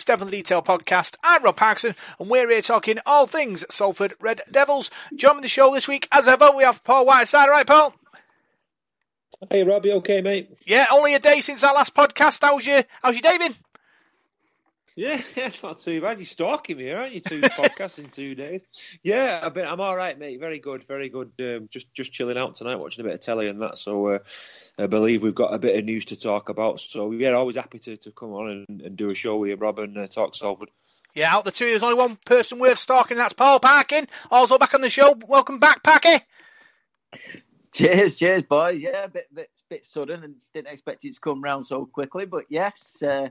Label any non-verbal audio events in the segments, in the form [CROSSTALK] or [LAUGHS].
week's Devil in the Detail podcast. I'm Rob Parkinson, and we're here talking all things Salford Red Devils. Joining the show this week, as ever, we have Paul Whiteside. All right, Paul? Hey, Rob, you okay, mate? Yeah, only a day since our last podcast. How's your, how's your day been? Yeah, [LAUGHS] yeah, not too bad. You're stalking me, aren't you? Two podcasts in two days. Yeah, I've been, I'm all right, mate. Very good, very good. Um, just just chilling out tonight, watching a bit of telly and that. So uh, I believe we've got a bit of news to talk about. So yeah, always happy to, to come on and, and do a show with you, Rob, and uh, talk Salford. Yeah, out the two, there's only one person worth stalking. And that's Paul Parkin. Also back on the show. Welcome back, Packy. Cheers, cheers, boys. Yeah, a bit, bit, bit sudden, and didn't expect it to come round so quickly. But yes, uh,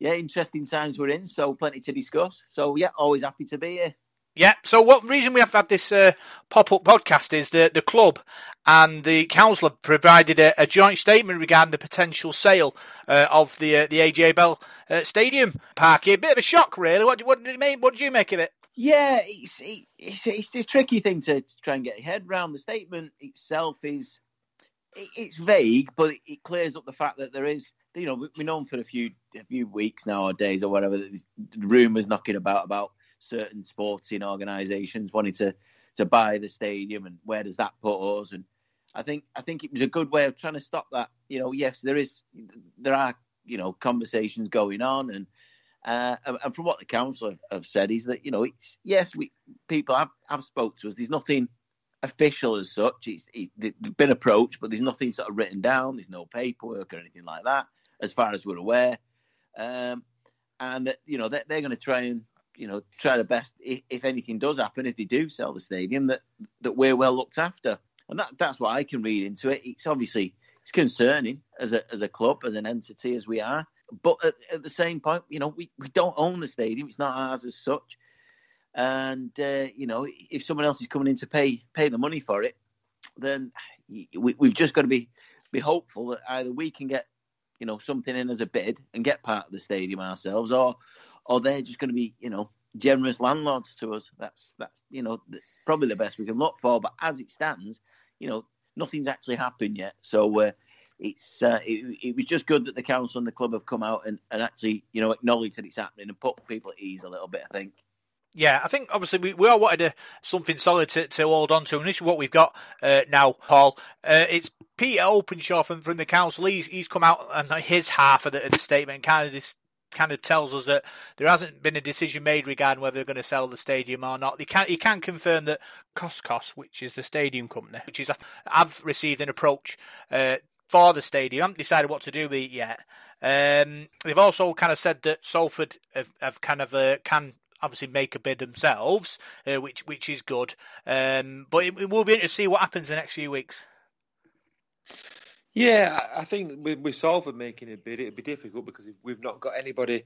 yeah, interesting times we're in, so plenty to discuss. So yeah, always happy to be here. Yeah. So what reason we have had this uh, pop-up podcast is the the club and the council have provided a, a joint statement regarding the potential sale uh, of the uh, the AJ Bell uh, Stadium park. A bit of a shock, really. What what did you mean? What did you make of it? Yeah, it's it's, it's a tricky thing to, to try and get your head around. The statement itself is it, it's vague, but it, it clears up the fact that there is you know, we've known for a few a few weeks now or days or whatever rumours knocking about about certain sporting organisations wanting to to buy the stadium and where does that put us? And I think I think it was a good way of trying to stop that. You know, yes, there is there are you know conversations going on and. Uh, and from what the council have, said is that you know it's yes we people have, have spoke to us. There's nothing official as such. It's, been approached, but there's nothing sort of written down. There's no paperwork or anything like that as far as we're aware. Um, and that you know they're, they're going to try and you know try the best if, if, anything does happen if they do sell the stadium that that we're well looked after. And that that's what I can read into it. It's obviously it's concerning as a as a club as an entity as we are. But at, at the same point you know we, we don't own the stadium. It's not ours as such. And uh, you know if someone else is coming in to pay pay the money for it then we, we've just got to be be hopeful that either we can get you know, something in as a bid and get part of the stadium ourselves, or or they're just going to be, you know, generous landlords to us. That's that's you know probably the best we can look for. But as it stands, you know, nothing's actually happened yet. So uh, it's uh, it, it, was just good that the council and the club have come out and, and actually you know acknowledge that it's happening and put people at ease a little bit. I think. Yeah, I think obviously we, we all wanted a, something solid to, to hold on to, and this is what we've got uh, now, Paul. Uh, it's Peter Openshaw from, from the council. He's, he's come out and his half of the, of the statement kind of this kind of tells us that there hasn't been a decision made regarding whether they're going to sell the stadium or not. He can he can confirm that Coscos, which is the stadium company, which is I've received an approach uh, for the stadium. I haven't decided what to do with it yet. Um, they've also kind of said that Salford have, have kind of uh, can obviously make a bid themselves, uh, which which is good. Um, but it, it will be interesting to see what happens in the next few weeks. Yeah, I think with, with Salford making a bid, it'd be difficult because we've not got anybody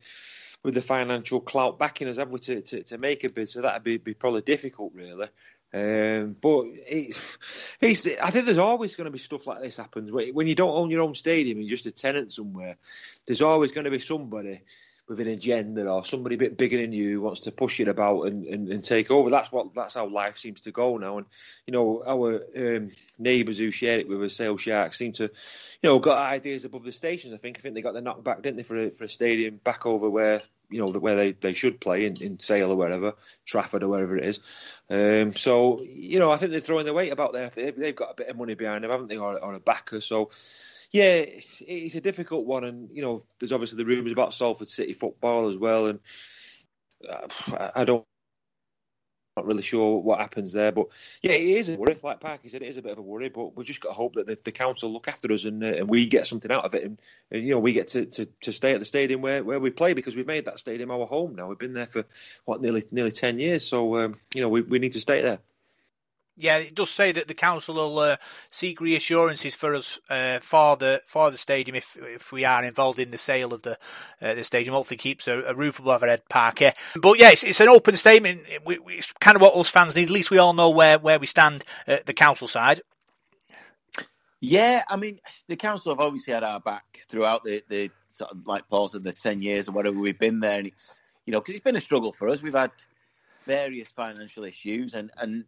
with the financial clout backing us, have we, to, to, to make a bid? So that'd be, be probably difficult, really. Um, but it's, it's, I think there's always going to be stuff like this happens when you don't own your own stadium and you're just a tenant somewhere. There's always going to be somebody with an agenda or somebody a bit bigger than you wants to push it about and, and, and take over. That's what that's how life seems to go now. And you know, our um, neighbours who share it with us, Sale Sharks, seem to, you know, got ideas above the stations. I think I think they got their knock back, didn't they, for a, for a stadium back over where you know where they, they should play in, in Sale or wherever, Trafford or wherever it is. Um, so you know, I think they're throwing their weight about there. They've got a bit of money behind them, haven't they, or, or a backer. So yeah, it's, it's, a difficult one, and you know, there's obviously the rumours about Salford City football as well, and uh, I don't. Not really sure what happens there, but yeah, it is a worry. Like Parky said, it is a bit of a worry, but we've just got to hope that the, the council look after us and, uh, and, we get something out of it, and, and you know we get to, to, to, stay at the stadium where, where we play because we've made that stadium our home now. We've been there for what nearly nearly ten years, so um, you know we, we need to stay there. Yeah, it does say that the council will uh, seek reassurances for us uh, for the for the stadium if if we are involved in the sale of the uh, the stadium. Hopefully, keeps a, a roof above our head, Parker. But yeah, it's, it's an open statement. We, we, it's kind of what us fans need. At least we all know where where we stand at the council side. Yeah, I mean, the council have obviously had our back throughout the the sort of like Paul said, the ten years or whatever we've been there, and it's you know because it's been a struggle for us. We've had various financial issues, and and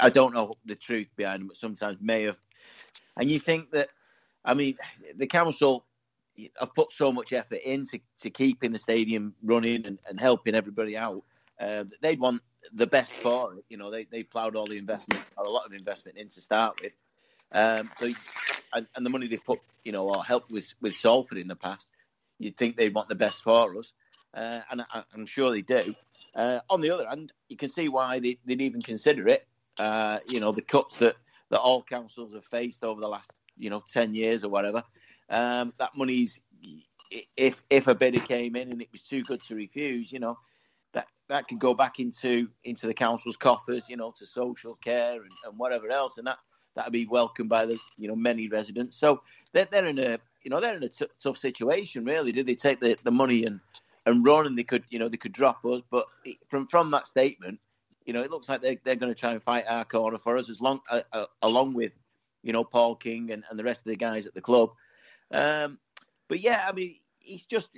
I don't know the truth behind them, but sometimes may have. And you think that, I mean, the council, have put so much effort into to keeping the stadium running and, and helping everybody out. Uh, they'd want the best for it. You know, they they ploughed all the investment, a lot of investment in to start with. Um, so, and, and, the money they've put, you know, or helped with with Salford in the past, you'd think they'd want the best for us, uh, and I, am sure they do. Uh, on the other hand, you can see why they, would even consider it. Uh, you know, the cuts that that all councils have faced over the last, you know, ten years or whatever. Um, that money's if if a bidder came in and it was too good to refuse, you know, that that could go back into into the council's coffers, you know, to social care and, and whatever else, and that that'd be welcomed by the you know many residents. So they're, they're in a you know they're in a t- tough situation. Really, did they take the, the money and and run and they could you know they could drop us? But from from that statement, you know it looks like they're they're going to try and fight our corner for us as long uh, uh, along with you know Paul King and, and the rest of the guys at the club. Um, but yeah, I mean, he's just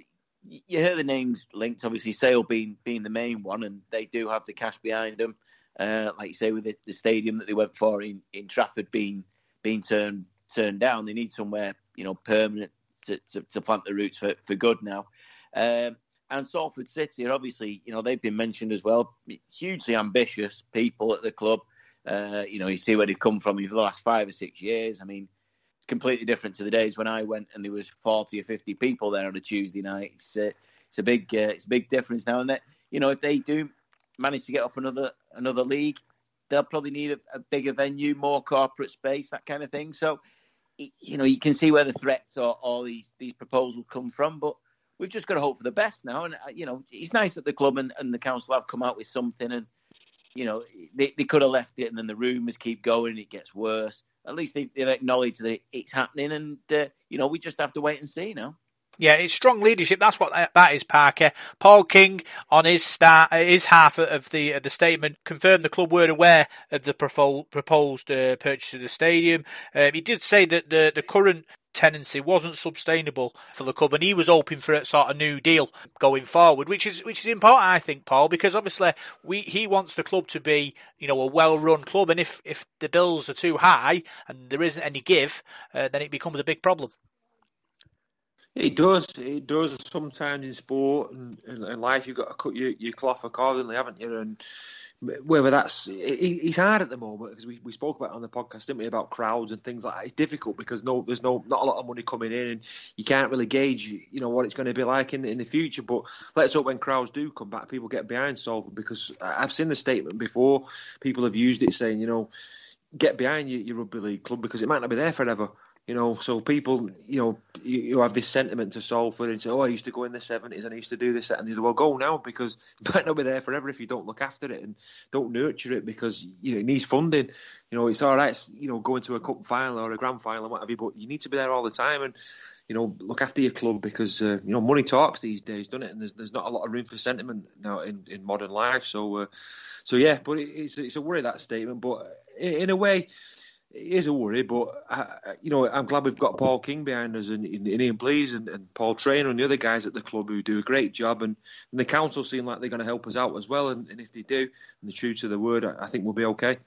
you hear the names linked. Obviously, Sale being being the main one, and they do have the cash behind them. Uh, like you say, with the, the, stadium that they went for in, in Trafford being being turned turned down, they need somewhere you know permanent to, to, to plant the roots for, for good now. Um, and Salford City are obviously, you know, they've been mentioned as well. Hugely ambitious people at the club. Uh, you know, you see where they've come from for the last five or six years. I mean, it's completely different to the days when I went and there was forty or fifty people there on a Tuesday night. It's uh, it's a big uh, it's a big difference now. And that you know, if they do manage to get up another another league, they'll probably need a, a bigger venue, more corporate space, that kind of thing. So, you know, you can see where the threats or all these these proposals come from, but we've just got to hope for the best now. And uh, you know, it's nice that the club and, and the council have come out with something, and you know, they, they could have left it, and then the rumours keep going, and it gets worse. At least they, have acknowledged that it's happening, and uh, you know, we just have to wait and see now. Yeah, it's strong leadership. That's what that is, Parker. Paul King, on his start, his half of the of the statement, confirmed the club were aware of the proposed uh, purchase of the stadium. Um, he did say that the the current tenancy wasn't sustainable for the club, and he was hoping for a sort of new deal going forward, which is which is important, I think, Paul, because obviously we he wants the club to be you know a well run club, and if if the bills are too high and there isn't any give, uh, then it becomes a big problem. It does. It does. Sometimes in sport and, and, life, you've got to cut your, your cloth accordingly, haven't you? And whether that's it's hard at the moment because we, we spoke about on the podcast, didn't we, about crowds and things like that. It's difficult because no, there's no not a lot of money coming in, and you can't really gauge, you know, what it's going to be like in in the future. But let's hope when crowds do come back, people get behind Salford because I've seen the statement before. People have used it saying, you know, get behind your, your rugby league club because it might not be there forever. You know, so people, you know, you, have this sentiment to solve Salford and say, "Oh, I used to go in the seventies and I used to do this that, and the other." Well, go now because [LAUGHS] it might not be there forever if you don't look after it and don't nurture it because you know it needs funding. You know, it's all right, you know, going to a cup final or a grand final and what have you, but you need to be there all the time and you know, look after your club because uh, you know money talks these days, doesn't it? And there's there's not a lot of room for sentiment now in, in modern life. So, uh, so yeah, but it's it's a worry that statement, but in, in a way, it is a worry, but I, you know I'm glad we've got Paul King behind us and, and and Ian Blease and, and, Paul Trainer and the other guys at the club who do a great job, and, the council seem like they're going to help us out as well. And, if they do, and they're true to the word, I, I think we'll be okay.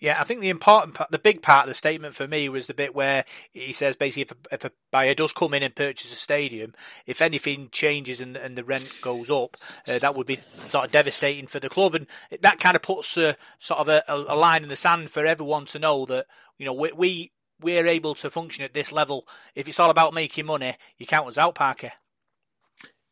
Yeah, I think the important part, the big part of the statement for me was the bit where he says basically if a, if a buyer does come in and purchase a stadium, if anything changes and, and the rent goes up, uh, that would be sort of devastating for the club, and that kind of puts a, sort of a, a line in the sand for everyone to know that you know we, we we're able to function at this level. If it's all about making money, you count us out, Parker.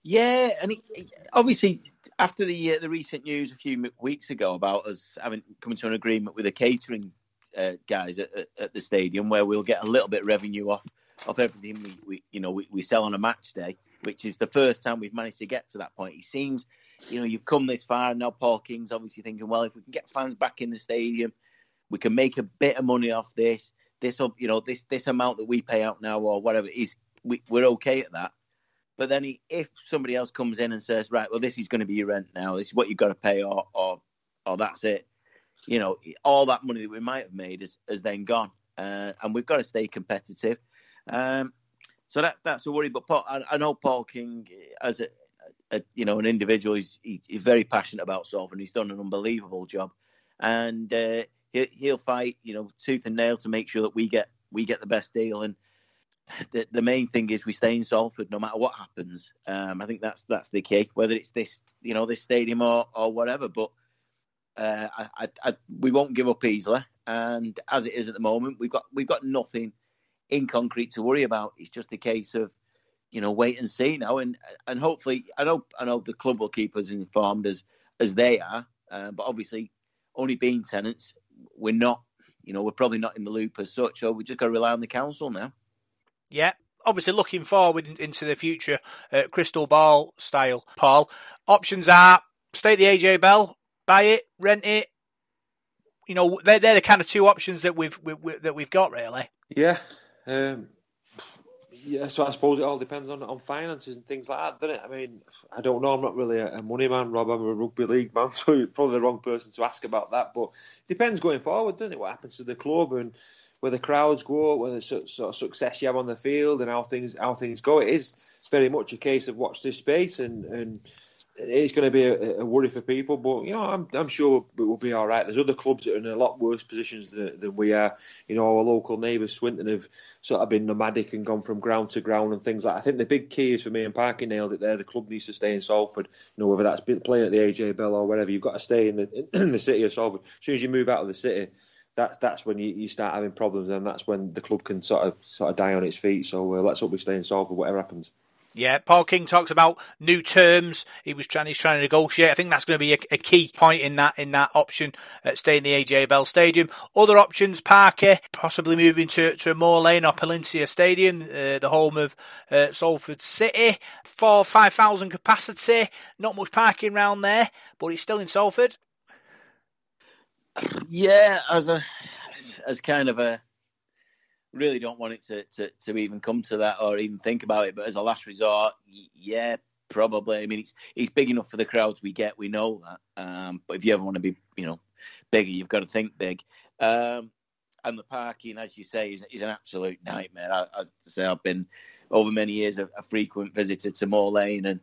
Yeah, and it, obviously after the uh, the recent news a few weeks ago about us having coming to an agreement with the catering uh, guys at, at, at, the stadium, where we'll get a little bit of revenue off off everything we, we you know we, we sell on a match day, which is the first time we've managed to get to that point. It seems, you know, you've come this far, and now Paul King's obviously thinking, well, if we can get fans back in the stadium, we can make a bit of money off this. This, you know, this this amount that we pay out now or whatever is, we, we're okay at that. But then he, if somebody else comes in and says, right, well, this is going to be your rent now, this is what you've got to pay, or or or that's it. You know, all that money that we might have made has, has then gone, uh, and we've got to stay competitive. Um, so that that's a worry. But Paul, I, I, know Paul King as a, a, you know an individual. He's, he, he's very passionate about Salford. He's done an unbelievable job, and uh, he, he'll fight you know tooth and nail to make sure that we get we get the best deal. And the, the main thing is we stay in Salford no matter what happens. Um, I think that's that's the key, whether it's this you know this stadium or or whatever. But uh, I, I, I, we won't give up easily. And as it is at the moment, we've got we've got nothing in concrete to worry about. It's just a case of you know wait and see now, and and hopefully I know I know the club will keep us informed as as they are, uh, but obviously only being tenants, we're not. You know, we're probably not in the loop as such, so we just got to rely on the council now. Yeah, obviously looking forward into the future, uh, crystal ball style. Paul, options are stay the AJ Bell, buy it, rent it. You know, they're, they're the kind of two options that we've we, we, that we've got really. Yeah, um, yeah. So I suppose it all depends on on finances and things like that, doesn't it? I mean, I don't know. I'm not really a, a money man, Rob. I'm a rugby league man, [LAUGHS] so you're probably the wrong person to ask about that. But it depends going forward, doesn't it? What happens to the club and where the crowds go, whether sort of success you have on the field, and how things how things go. It is very much a case of watch this space, and and it's going to be a, a worry for people. But you know, I'm I'm sure it will be all right. There's other clubs that are in a lot worse positions than, than we are. You know, our local neighbours, Swinton, have sort of been nomadic and gone from ground to ground and things like. that. I think the big key is for me and Parky nailed it there. The club needs to stay in Salford. You know, whether that's playing at the AJ Bell or whatever, you've got to stay in the [CLEARS THROAT] in the city of Salford. As soon as you move out of the city that's that's when you, you start having problems, and that's when the club can sort of sort of die on its feet. So uh, let's hope we stay in Salford, whatever happens. Yeah, Paul King talks about new terms. He was trying, he's trying to negotiate. I think that's going to be a, a key point in that in that option. Uh, stay in the AJ Bell Stadium. Other options: Parky, possibly moving to to Moor Lane or Peninsula Stadium, uh, the home of uh, Salford City. Four five thousand capacity. Not much parking around there, but it's still in Salford. Yeah, as a as kind of a really don't want it to, to, to even come to that or even think about it. But as a last resort, yeah, probably. I mean, it's it's big enough for the crowds we get. We know that. Um, but if you ever want to be, you know, bigger, you've got to think big. Um, and the parking, as you say, is, is an absolute nightmare. I, I say I've been over many years a, a frequent visitor to Moor Lane, and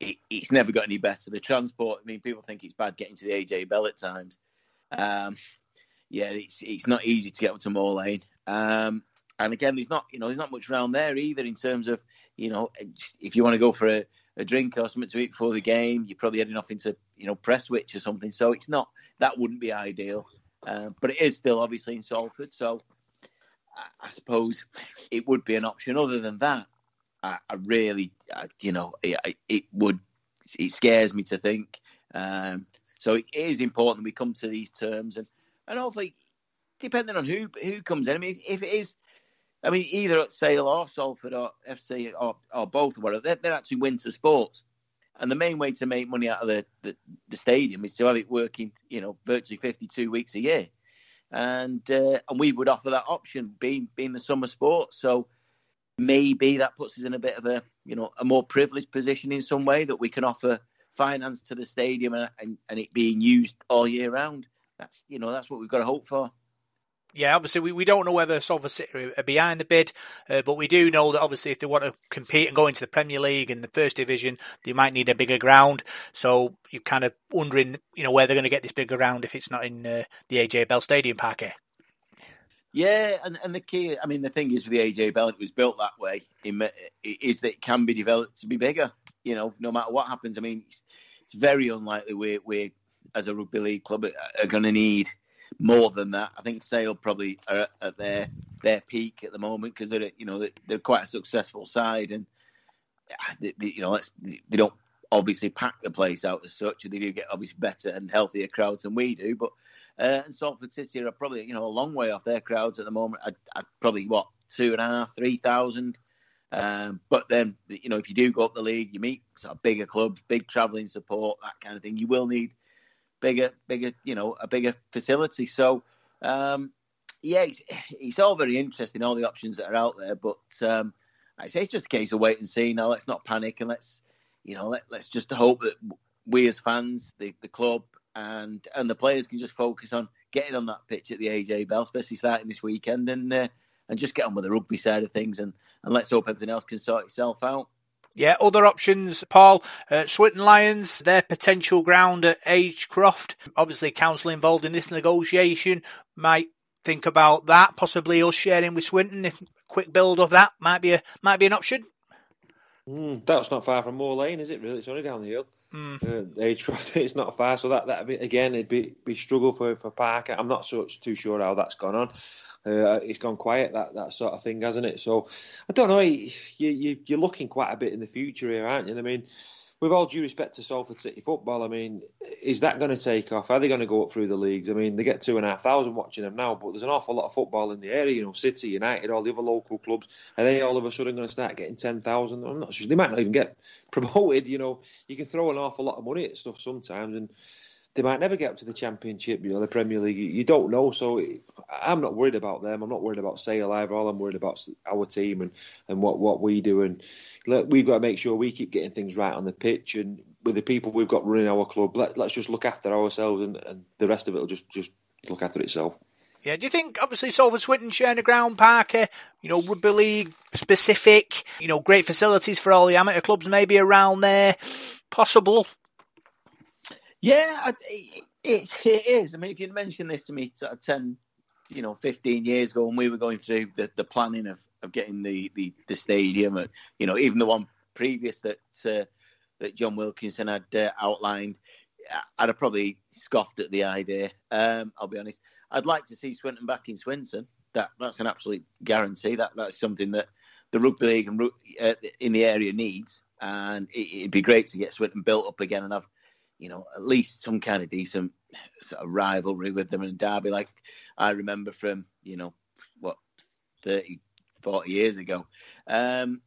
it, it's never got any better. The transport. I mean, people think it's bad getting to the AJ Bell at times. Um, yeah, it's it's not easy to get up to Moor Lane. Um, and again, there's not you know there's not much around there either in terms of you know if you want to go for a, a drink or something to eat before the game, you're probably heading off into you know Prestwich or something. So it's not that wouldn't be ideal, uh, but it is still obviously in Salford. So I, I suppose it would be an option. Other than that, I, I really I, you know it, it, would it scares me to think. Um, so it is important we come to these terms and and hopefully depending on who who comes in. I mean, if it is, I mean, either at Sale or Salford or FC or, or both or whatever, they're, they're actually winter sports. And the main way to make money out of the, the, the, stadium is to have it working, you know, virtually 52 weeks a year. And uh, and we would offer that option, being being the summer sport. So maybe that puts us in a bit of a, you know, a more privileged position in some way that we can offer finance to the stadium and, and, and it being used all year round. That's you know that's what we've got to hope for yeah, obviously we, we don't know whether Salford City are behind the bid, uh, but we do know that obviously if they want to compete and go into the Premier League and the First Division, they might need a bigger ground. So you're kind of wondering, you know, where they're going to get this bigger ground if it's not in uh, the AJ Bell Stadium, Parky. Yeah, and, and the key, I mean, the thing is with the AJ Bell, it was built that way, is that it can be developed to be bigger, you know, no matter what happens. I mean, it's, it's very unlikely we we as a rugby league club, are going to need more than that. I think Sale probably are at their their peak at the moment because they're you know they're quite a successful side and ah, they, they, you know they don't obviously pack the place out as such. They do get obviously better and healthier crowds than we do, but uh, and Salford City are probably you know a long way off their crowds at the moment. I, I probably what two and a half, three thousand. Um, but then you know if you do go up the league, you meet sort of bigger clubs, big travelling support, that kind of thing. You will need bigger, bigger, you know, a bigger facility. So, um, yeah, it's, it's all very interesting, all the options that are out there. But um, I say it's just a case of wait and see. Now, let's not panic and let's, you know, let, let's just hope that we as fans, the, the club, and and the players can just focus on getting on that pitch at the AJ Bell, especially starting this weekend, and uh, and just get on with the rugby side of things, and and let's hope everything else can sort itself out. Yeah, other options, Paul. Uh, Swinton Lions, their potential ground at Agecroft. Obviously, council involved in this negotiation might think about that, possibly us sharing with Swinton if quick build of that might be a might be an option. Mm, that's not far from Moor Lane, is it? Really, it's only down the hill. Mm. Uh, age it's not far, so that that again it'd be be struggle for for Parker. I'm not so too sure how that's gone on. Uh, it's gone quiet that that sort of thing, hasn't it? So I don't know. You, you you're looking quite a bit in the future here, aren't you? I mean, with all due respect to Salford City football, I mean, is that going to take off? Are they going to go up through the leagues? I mean, they get two and a half thousand watching them now, but there's an awful lot of football in the area. You know, City, United, all the other local clubs. Are they all of a sudden going to start getting ten thousand? I'm not sure. They might not even get [LAUGHS] promoted. You know, you can throw an awful lot of money at stuff sometimes, and they might never get up to the Championship, you know, the Premier League. You, don't know, so I'm not worried about them. I'm not worried about Sale either. All I'm worried about is our team and, and what, what we do. And look, we've got to make sure we keep getting things right on the pitch. And with the people we've got running our club, let, us just look after ourselves, and, and the rest of it will just just look after itself. Yeah, do you think obviously Salford Swinton a ground parker, eh? you know, rugby league specific, you know, great facilities for all the amateur clubs maybe around there, possible? Yeah, it, it, it is. I mean, if you'd mentioned this to me sort of 10, you know, 15 years ago when we were going through the, the planning of, of getting the, the, the stadium, and, you know, even the one previous that uh, that John Wilkinson had uh, outlined, I'd have probably scoffed at the idea. Um, I'll be honest. I'd like to see Swinton back in Swinton. That that's an absolute guarantee. That that's something that the rugby league and uh, in the area needs, and it, would be great to get Swinton built up again and have you know, at least some kind of decent sort of rivalry with them in Derby. Like I remember from, you know, what, 30, 40 years ago. Um,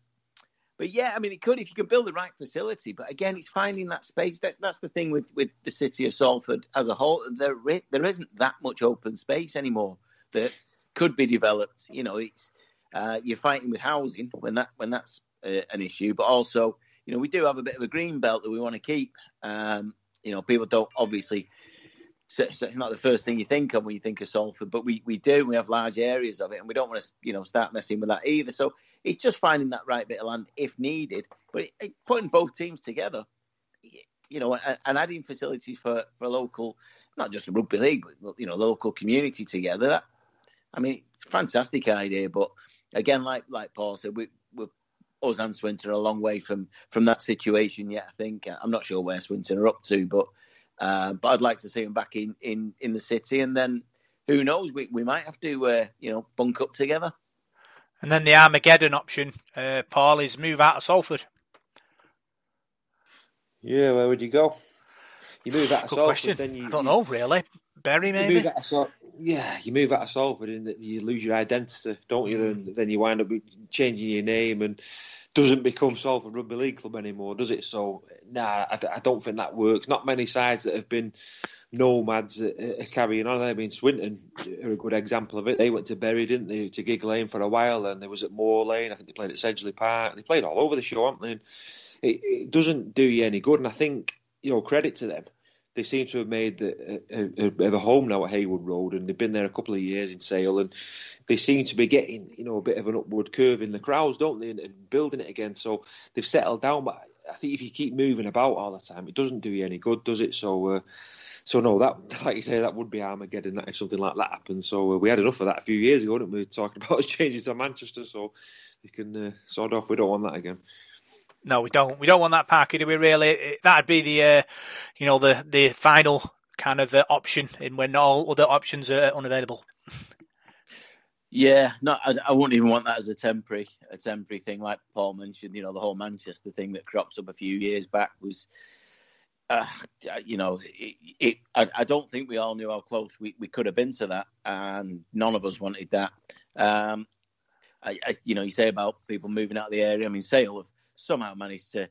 but yeah, I mean, it could if you could build the right facility. But again, it's finding that space. That, that's the thing with, with the city of Salford as a whole. There, there isn't that much open space anymore that could be developed. You know, it's uh, you're fighting with housing when that when that's uh, an issue, but also you know, we do have a bit of a green belt that we want to keep. Um, you know, people don't obviously. It's not the first thing you think of when you think of Salford, but we, we do. We have large areas of it, and we don't want to, you know, start messing with that either. So it's just finding that right bit of land if needed, but it, it, putting both teams together, you know, and, and, adding facilities for for local, not just rugby league, but you know, local community together. That, I mean, fantastic idea, but again, like like Paul said, we we're us and Swinton are a long way from from that situation yet. I think I'm not sure where Swinton are up to, but uh, but I'd like to see them back in, in, in the city, and then who knows? We we might have to uh, you know bunk up together. And then the Armageddon option, uh, Paul, is move out of Salford. Yeah, where would you go? You move out of Good Salford, question. then you. I don't know really. Bury maybe. You move out of, yeah, you move out of Salford and you lose your identity, don't you? And mm. then you wind up changing your name and doesn't become Salford Rugby League Club anymore, does it? So, nah, I, I don't think that works. Not many sides that have been nomads are, carrying on. I mean, Swinton are a good example of it. They went to Bury, didn't they, to Gigg Lane for a while, and they was at Moor Lane. I think they played at Sedgley Park. They played all over the show, haven't they? And it, it doesn't do you any good. And I think, you know, credit to them they seem to have made the, a, a, a, home now at Heywood Road, and they've been there a couple of years in Sale, and they seem to be getting you know a bit of an upward curve in the crowds, don't they, and, and building it again. So they've settled down, but I think if you keep moving about all the time, it doesn't do you any good, does it? So, uh, so no, that [LAUGHS] like you say, that would be Armageddon. That if something like that happens. So uh, we had enough of that a few years ago, didn't we? Talking [LAUGHS] about [LAUGHS] us changing to Manchester, so you can uh, sort off. We don't want that again. No, we don't. We don't want that Parker, do we? Really, that'd be the, uh, you know, the the final kind of uh, option in when all other options are unavailable. Yeah, no, I, I, wouldn't even want that as a temporary, a temporary thing. Like Paul mentioned, you know, the whole Manchester thing that cropped up a few years back was, uh, you know, it. it I, I, don't think we all knew how close we, we could have been to that, and none of us wanted that. Um, I, you know, you say about people moving out of the area. I mean, Sale have somehow managed to,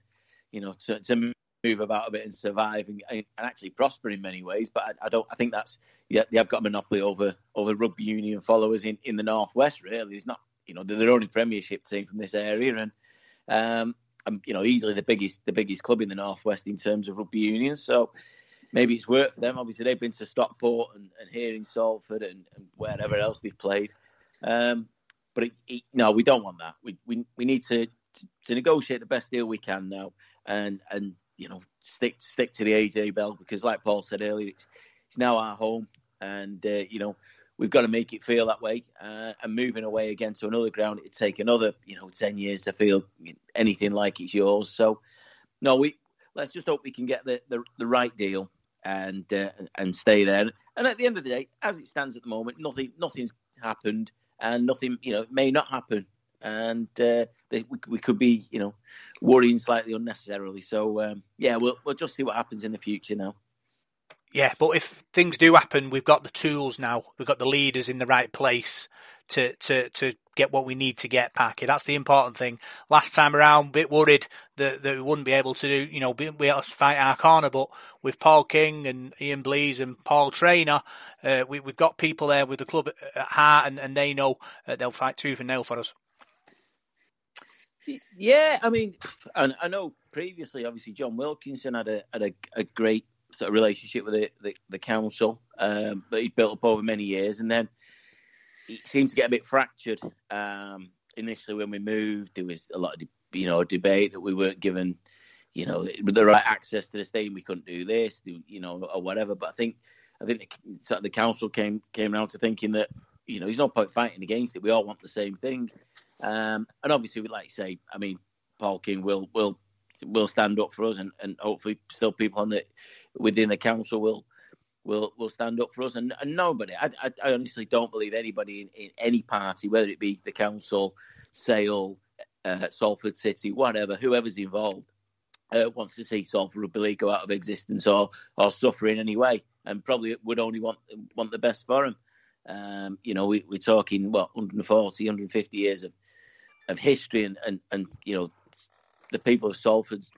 you know, to, to move about a bit and survive and, and actually prosper in many ways. But I, I, don't. I think that's yeah, they have got a monopoly over over rugby union followers in, in the northwest. Really, it's not you know they're the only Premiership team from this area, and um, you know easily the biggest the biggest club in the northwest in terms of rugby union. So maybe it's worked for them. Obviously, they've been to Stockport and, and here in Salford and, and wherever else they've played. Um, but it, it, no, we don't want that. We, we we need to to negotiate the best deal we can now, and and you know stick stick to the AJ Bell because, like Paul said earlier, it's, it's now our home, and uh, you know we've got to make it feel that way. Uh, and moving away again to another ground, it'd take another, you know, ten years to feel anything like it's yours. So, no, we let's just hope we can get the the, the right deal and uh, and stay there. And at the end of the day, as it stands at the moment, nothing nothing's happened, and nothing, you know, may not happen. And uh, they, we, we could be, you know, worrying slightly unnecessarily. So um, yeah, we'll we'll just see what happens in the future now. Yeah, but if things do happen, we've got the tools now. We've got the leaders in the right place to to to get what we need to get, Packy. That's the important thing. Last time around, a bit worried that, that we wouldn't be able to do, you know, be, be able to fight our corner, but with Paul King and Ian Blease and Paul Trainer, uh, we, have got people there with the club at heart, and, and they know uh, they'll fight tooth and nail for us. Yeah, I mean, I, I know previously, obviously, John Wilkinson had a had a, a great sort of relationship with the, the, the council um, that he built up over many years, and then he seemed to get a bit fractured. Um, initially, when we moved, there was a lot of you know debate that we weren't given you know the right access to the stadium. We couldn't do this, you know, or whatever. But I think I think the, sort of the council came came around to thinking that you know he's no point fighting against it. We all want the same thing, um, and obviously, like to say, I mean, Paul King will will will stand up for us, and, and hopefully, still people on the within the council will will will stand up for us. And, and nobody, I, I, I, honestly don't believe anybody in, in, any party, whether it be the council, Sale, uh, Salford City, whatever, whoever's involved, uh, wants to see Salford Rugby League go out of existence or or suffer in any way, and probably would only want want the best for them. Um, you know, we, are talking what 140, 150 years of of history, and and and you know, the people of Salford's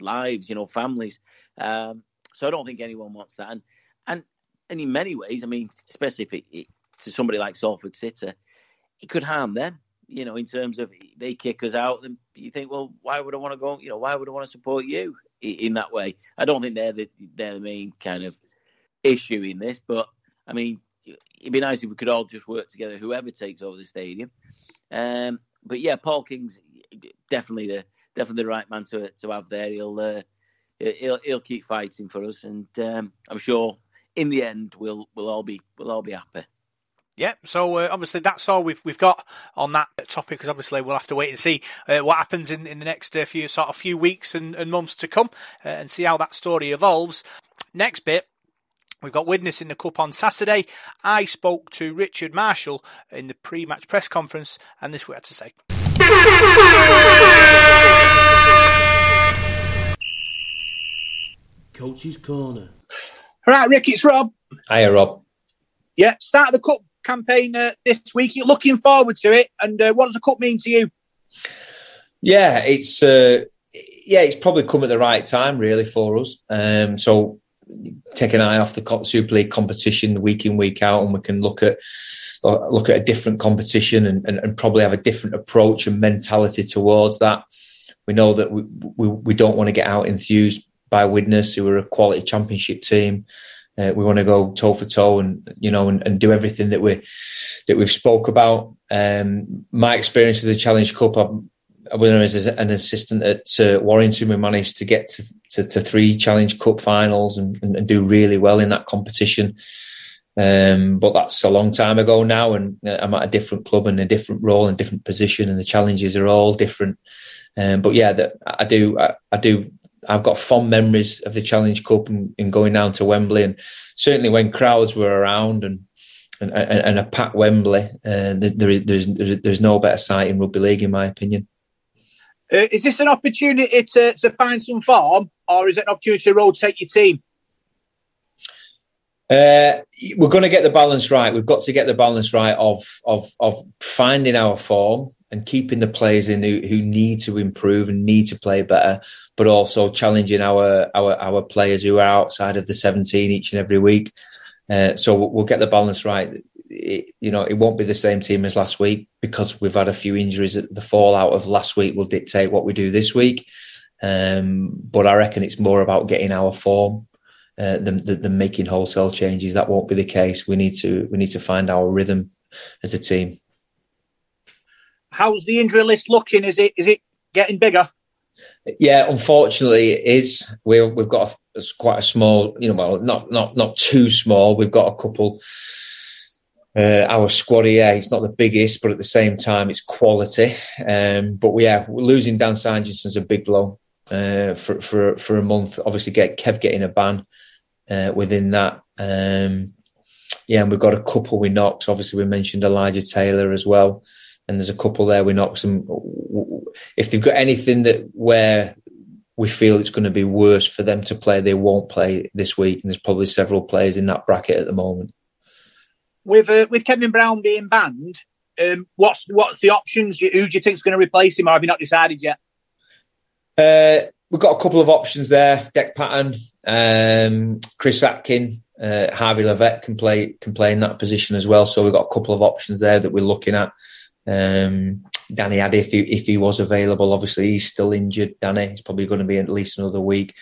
lives, you know, families. Um, so I don't think anyone wants that. And and and in many ways, I mean, especially if it, it, to somebody like Salford City, it could harm them. You know, in terms of they kick us out, then you think, well, why would I want to go? You know, why would I want to support you in that way? I don't think they're the they're the main kind of issue in this. But I mean, it'd be nice if we could all just work together, whoever takes over the stadium. Um, but yeah, Paul King's definitely the definitely the right man to to have there. He'll uh, he'll he'll keep fighting for us, and um, I'm sure in the end we'll we'll all be we'll all be happy. Yeah, so uh, obviously that's all we've we've got on that topic. Because obviously we'll have to wait and see uh, what happens in, in the next uh, few sort of few weeks and, and months to come, uh, and see how that story evolves. Next bit, We've got Widnes in the Cup on Saturday. I spoke to Richard Marshall in the pre-match press conference, and this we had to say. Coach's Corner. All right, Rick, it's Rob. Hiya, Rob. Yeah, start of the Cup campaign uh, this week. You're looking forward to it, and uh, what does the Cup mean to you? Yeah, it's uh, yeah, it's probably come at the right time, really, for us. Um, so take an eye off the Super League competition week in week out, and we can look at look at a different competition and, and, and probably have a different approach and mentality towards that. We know that we, we, we don't want to get out enthused by Widnes, who are a quality championship team. Uh, we want to go toe for toe and you know and, and, do everything that we that we've spoke about. Um, my experience of the Challenge Cup, I'm, I was an assistant at uh, Warrington. We managed to get to, to, to three Challenge Cup finals and, and, and, do really well in that competition. Um, but that's a long time ago now, and uh, I'm at a different club and a different role and different position, and the challenges are all different. Um, but yeah, the, I do, I, I, do. I've got fond memories of the Challenge Cup and, and, going down to Wembley, and certainly when crowds were around and and, and a packed Wembley, uh, there, there's there's no better sight in rugby league, in my opinion. Uh, is this an opportunity to, to find some form, or is it an opportunity to rotate your team? Uh, we're going to get the balance right. We've got to get the balance right of of of finding our form and keeping the players in who, who need to improve and need to play better, but also challenging our our our players who are outside of the seventeen each and every week. Uh, so we'll get the balance right. It, you know, it won't be the same team as last week because we've had a few injuries. The fallout of last week will dictate what we do this week. Um, but I reckon it's more about getting our form uh, than, than making wholesale changes. That won't be the case. We need to we need to find our rhythm as a team. How's the injury list looking? Is it is it getting bigger? Yeah, unfortunately, it is. We we've got a, quite a small, you know, well, not not not too small. We've got a couple uh, our squad here, it's not the biggest, but at the same time, it's quality. Um, but yeah, losing Dan Sargent's a big blow uh, for for for a month. Obviously, get Kev getting a ban uh, within that. Um, yeah, and we've got a couple we knocked. Obviously, we mentioned Elijah Taylor as well, and there's a couple there we knocked. Some if they've got anything that where we feel it's going to be worse for them to play, they won't play this week. And there's probably several players in that bracket at the moment. With uh, with Kevin Brown being banned, um, what's what's the options? Who do you think is going to replace him, or have you not decided yet? Uh, we've got a couple of options there. Deck Patton, um, Chris Atkin, uh, Harvey Livett can play can play in that position as well. So we've got a couple of options there that we're looking at. Um, Danny Addy, if he, if he was available, obviously he's still injured. Danny, he's probably going to be at least another week,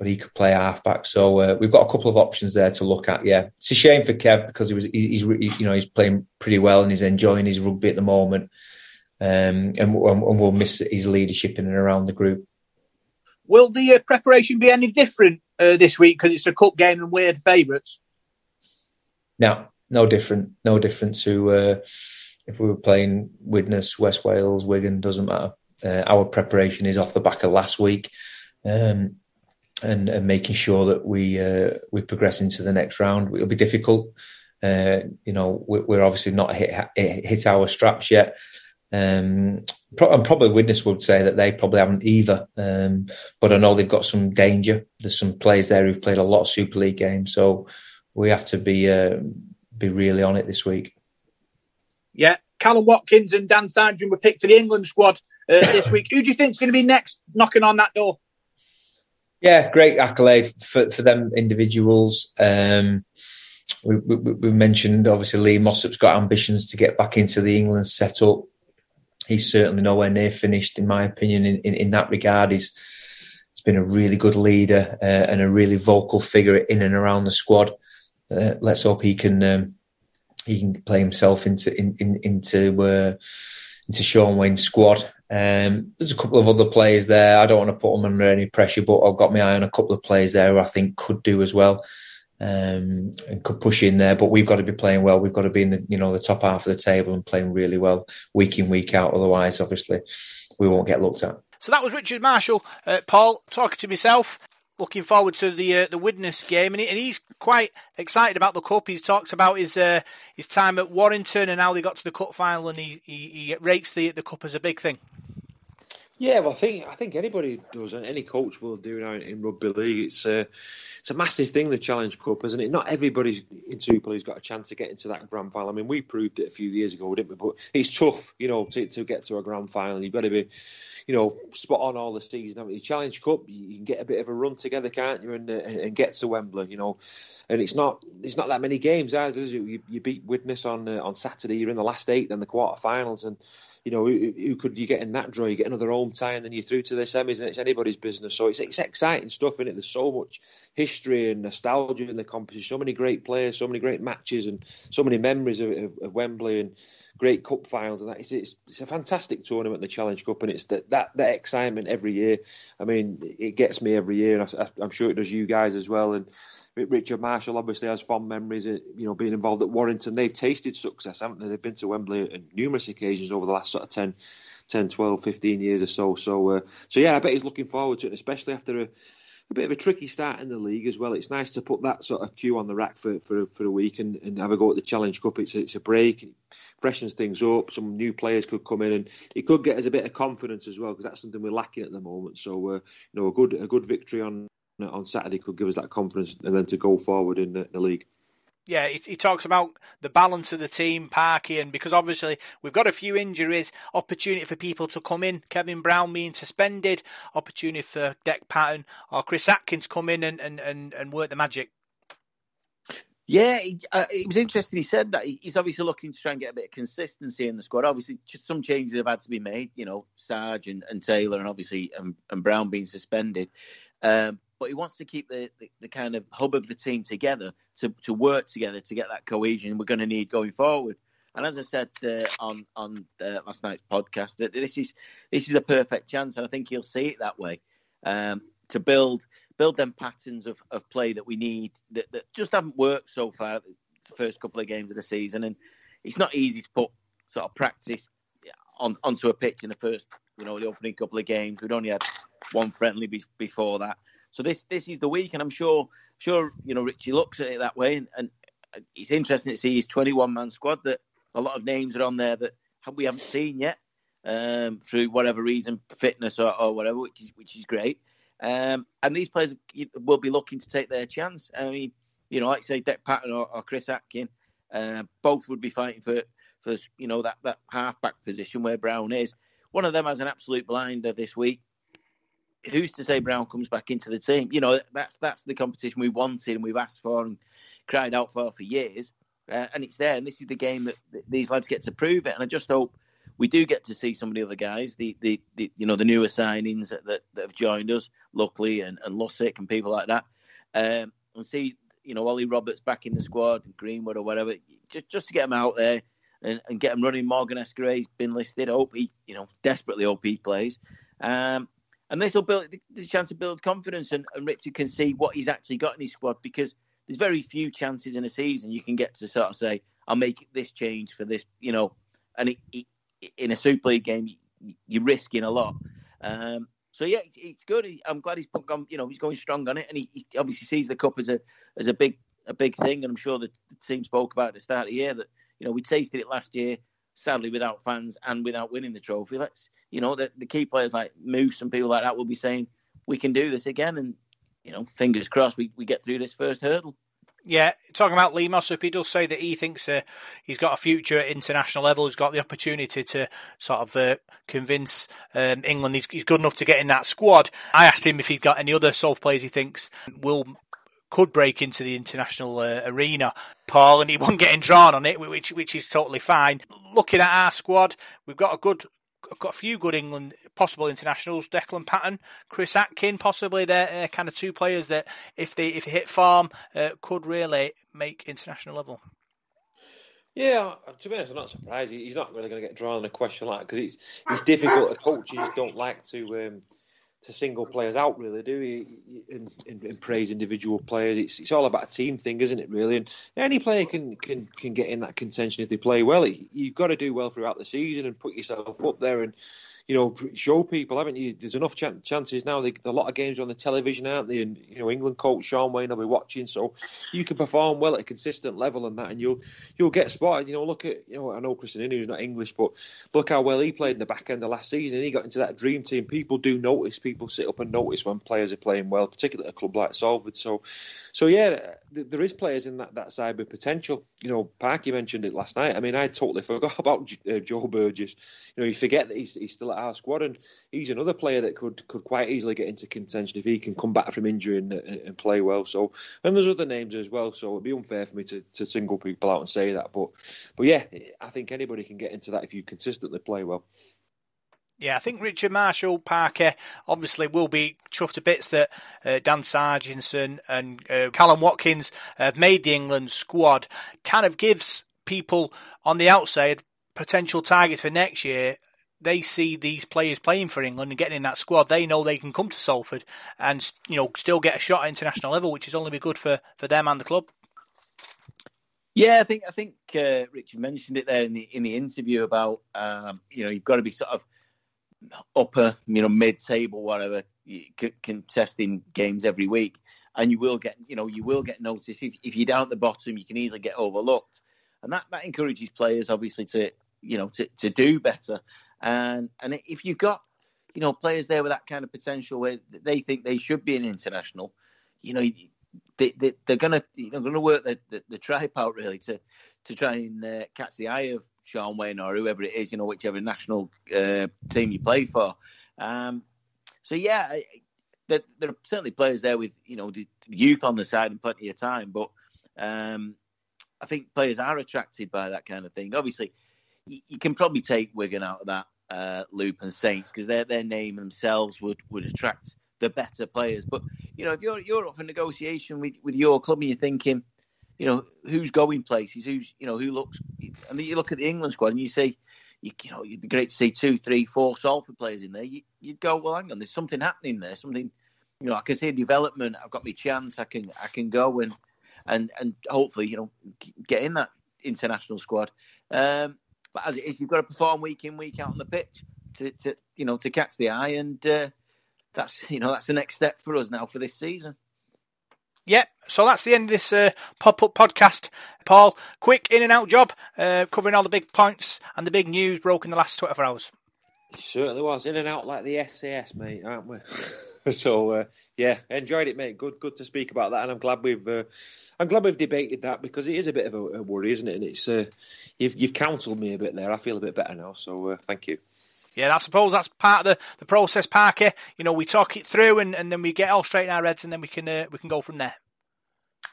but he could play halfback. So uh, we've got a couple of options there to look at. Yeah, it's a shame for Kev because he was he's, you know he's playing pretty well and he's enjoying his rugby at the moment, um, and, and we'll miss his leadership in and around the group. Will the uh, preparation be any different uh, this week because it's a cup game and we're the favourites? No, no different. No different to uh, if we were playing Widnes, West Wales, Wigan, doesn't matter. Uh, our preparation is off the back of last week, um, and, and, making sure that we uh, we progress into the next round. It'll be difficult. Uh, you know, we're obviously not hit hit our straps yet. Um, and probably Widnes would say that they probably haven't either. Um, but I know they've got some danger. There's some players there who've played a lot of Super League games, so we have to be uh, be really on it this week. Yeah, Kallum Watkins and Dan Sargent were picked for the England squad uh, this week. Who do you think is going to be next knocking on that door? Yeah, great accolade for, for them individuals. Um, we, we, we, mentioned obviously Lee Mossop's got ambitions to get back into the England setup. He's certainly nowhere near finished, in my opinion, in, in, in that regard. He's, he's been a really good leader uh, and a really vocal figure in and around the squad. Uh, let's hope he can um, he can play himself into in, in, into uh, into Shaun Wane's squad. Um, there's a couple of other players there. I don't want to put them under any pressure, but I've got my eye on a couple of players there who I think could do as well um, and could push in there. But we've got to be playing well. We've got to be in the you know the top half of the table and playing really well week in week out. Otherwise, obviously, we won't get looked at. So that was Richard Marshall, uh, Paul, talking to myself looking forward to the uh, the Widnes game, and, he, and, he's quite excited about the cup. He's talked about his uh, his time at Warrington and how they got to the cup final, and he, he, he rates the the cup as a big thing. Yeah, well, I think I think anybody does, any coach will do now in rugby league. It's a it's a massive thing, the Challenge Cup, isn't it? Not everybody in Super League's got a chance to get into that grand final. I mean, we proved it a few years ago, didn't we? But it's tough, you know, to, to get to a grand final. You've got to be you know, spot on all the season. I mean, the Challenge Cup, you can get a bit of a run together, can't you, and, uh, and get to Wembley, you know. And it's not it's not that many games either? You, you beat Widnes on uh, on Saturday, you're in the last eight, then the quarterfinals, and you know, who, who, could you get in that draw? You get another home tie, and then you're through to the semis, and it's anybody's business. So it's, it's exciting stuff in it. There's so much history and nostalgia in the competition. So many great players, so many great matches, and so many memories of, of, of Wembley. And great cup finals and that. It's, it's, it's, a fantastic tournament, the Challenge Cup, and it's that that that excitement every year. I mean, it gets me every year, and I, am sure it does you guys as well. And Richard Marshall obviously has fond memories, of, you know, being involved at Warrington. They've tasted success, haven't they? They've been to Wembley on numerous occasions over the last sort of 10, 10 12, 15 years or so. So, uh, so yeah, I bet he's looking forward to it, especially after a a bit of a tricky start in the league as well. It's nice to put that sort of cue on the rack for, for, for a week and, and have a go at the Challenge Cup. It's a, it's a break, it freshens things up. Some new players could come in and it could get us a bit of confidence as well because that's something we're lacking at the moment. So, uh, you know, a good a good victory on on Saturday could give us that confidence and then to go forward in the, the league yeah, he, he, talks about the balance of the team, Parky, and because obviously we've got a few injuries, opportunity for people to come in. Kevin Brown being suspended, opportunity for Deck Patton or Chris Atkins come in and, and, and, and work the magic. Yeah, it, uh, it was interesting. He said that he's obviously looking to try and get a bit of consistency in the squad. Obviously, just some changes have had to be made. You know, Sarge and, and Taylor, and obviously and, and Brown being suspended. Um, but he wants to keep the, the, the, kind of hub of the team together to, to work together to get that cohesion we're going to need going forward. And as I said uh, on on uh, last night's podcast, that this is this is a perfect chance, and I think he'll see it that way um, to build build them patterns of, of play that we need that, that just haven't worked so far. the first couple of games of the season, and it's not easy to put sort of practice on onto a pitch in the first, you know, the opening couple of games. We'd only had one friendly be, before that, so this this is the week, and I'm sure sure you know Richie looks at it that way, and, and it's interesting to see his 21 man squad that a lot of names are on there that we haven't seen yet um, through whatever reason, fitness or, or, whatever, which is which is great. Um, and these players will be looking to take their chance. I mean, you know, like say Dec Patton or, or Chris Atkin, uh, both would be fighting for for you know that that halfback position where Brown is. One of them has an absolute blinder this week. Who's to say Brown comes back into the team? You know, that's that's the competition we wanted and we've asked for and cried out for for years, uh, and it's there. And this is the game that, these lads get to prove it. And I just hope we do get to see some of the other guys, the the, the you know the newer signings that, that, that have joined us, Luckley and and Lussick and people like that, um, and see you know Ollie Roberts back in the squad, and Greenwood or whatever, just just to get them out there and, and get them running. Morgan Escaré's been listed. I hope he you know desperately hope he plays. Um, and this will build the chance to build confidence, and, and Richard can see what he's actually got in his squad because there's very few chances in a season you can get to sort of say, I'll make this change for this, you know, and it, it, in a Super League game, you're risking a lot. Um, so yeah, it's, good. I'm glad he's gone. You know, he's going strong on it, and he, he, obviously sees the cup as a as a big a big thing. And I'm sure the team spoke about at the start of the year that you know we tasted it last year, sadly without fans and without winning the trophy. Let's you know the, the key players like Moose and people like that will be saying we can do this again, and you know, fingers crossed we, we get through this first hurdle. Yeah, talking about Lee Mossop, he does say that he thinks uh, he's got a future at international level. He's got the opportunity to sort of uh, convince um, England he's, he's, good enough to get in that squad. I asked him if he's got any other South players he thinks will could break into the international uh, arena, Paul, and he wasn't getting drawn on it, which which is totally fine. Looking at our squad, we've got a good I've got a few good England possible internationals. Declan Patton, Chris Atkin, possibly they're uh, kind of two players that, if they if they hit form, uh, could really make international level. Yeah, to be honest, I'm not surprised. He's not really going to get drawn in a question like that because it's it's difficult. Coaches don't like to um, to single players out, really, do you? And, and, and, praise individual players. It's it's all about a team thing, isn't it? Really, and any player can can can get in that contention if they play well. You've got to do well throughout the season and put yourself up there and you know, show people, haven't you? There's enough ch- chances now. They, a lot of games on the television, aren't they? And you know, England coach Shaun Wane will be watching, so you can perform well at a consistent level and that, and you'll you'll get spotted. You know, look at you know, I know Krisnan Inu's not English, but look how well he played in the back end of last season. And he got into that dream team. People do notice. People sit up and notice when players are playing well, particularly at a club like Salford. So, so yeah, there is players in that that side with potential. You know, Parky mentioned it last night. I mean, I totally forgot [LAUGHS] about uh, Joe Burgess. You know, you forget that he's, he's still at our squad, and he's another player that could could quite easily get into contention if he can come back from injury and, and play well. So, and there's other names as well. So it'd be unfair for me to, to single people out and say that. But but yeah, I think anybody can get into that if you consistently play well. Yeah, I think Richard Marshall Parker obviously will be chuffed to bits that uh, Dan Sarginson and uh, Kallum Watkins have made the England squad. Kind of gives people on the outside potential targets for next year they see these players playing for England and getting in that squad, they know they can come to Salford and you know still get a shot at international level, which is only be good for, for them and the club. Yeah, I think I think uh, Richard mentioned it there in the in the interview about um, you know you've got to be sort of upper you know mid table whatever contesting games every week, and you will get you know you will get noticed if, if you're down at the bottom, you can easily get overlooked, and that that encourages players obviously to you know to, to do better. And and if you've got you know players there with that kind of potential where they think they should be an international, you know they, they are gonna you know gonna work the, the, the tripe out really to to try and uh, catch the eye of Shaun Wane or whoever it is, you know whichever national uh, team you play for. Um, so yeah, there, there, are certainly players there with you know the youth on the side and plenty of time, but um, I think players are attracted by that kind of thing. Obviously, you, can probably take Wigan out of that uh, loop and Saints because their their name themselves would would attract the better players. But you know, if you're you're up for negotiation with with your club and you're thinking, you know, who's going places, who's you know who looks, and then you look at the England squad and you say. You, you know, it'd be great to see two, three, four Salford players in there. You, would go, well, hang on, there's something happening there. Something, you know, I can see development. I've got my chance. I can, I can go and and and hopefully you know get in that international squad. Um, but as it is, you've got to perform week in week out on the pitch to, to you know to catch the eye, and uh, that's you know that's the next step for us now for this season. Yep. So that's the end of this uh, pop up podcast. Paul, quick in and out job, uh, covering all the big points and the big news broke in the last 24 hours. It certainly was in and out like the SAS, mate, aren't we? [LAUGHS] [LAUGHS] so uh, yeah, enjoyed it, mate. Good, good to speak about that, and I'm glad we've, uh, I'm glad we've debated that because it is a bit of a, a worry, isn't it? And it's, uh, you've, you've counselled me a bit there. I feel a bit better now, so uh, thank you. Yeah, I suppose that's part of the, the process, Parker. You know, we talk it through, and, and then we get all straight in our heads, and then we can uh, we can go from there.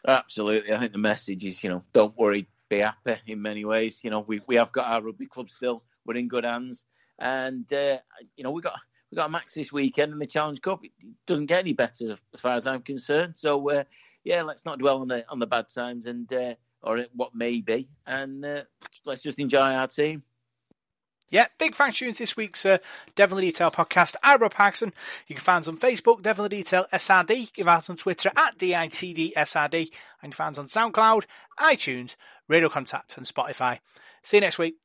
Absolutely, I think the message is, you know, don't worry, be happy. In many ways, you know, we we have got our rugby club still. We're in good hands, and uh, you know, we got we got a max this weekend in the Challenge Cup. It doesn't get any better as far as I'm concerned. So uh, yeah, let's not dwell on the on the bad times and uh, or what may be, and uh, let's just enjoy our team. Yeah, big thanks to you this week's uh, Devil in the Detail podcast. I'm Rob. You can find us on Facebook, Devil in the Detail SRD. You can find us on Twitter at DITDSRD. And you can find us on SoundCloud, iTunes, Radio Contact, and Spotify. See you next week.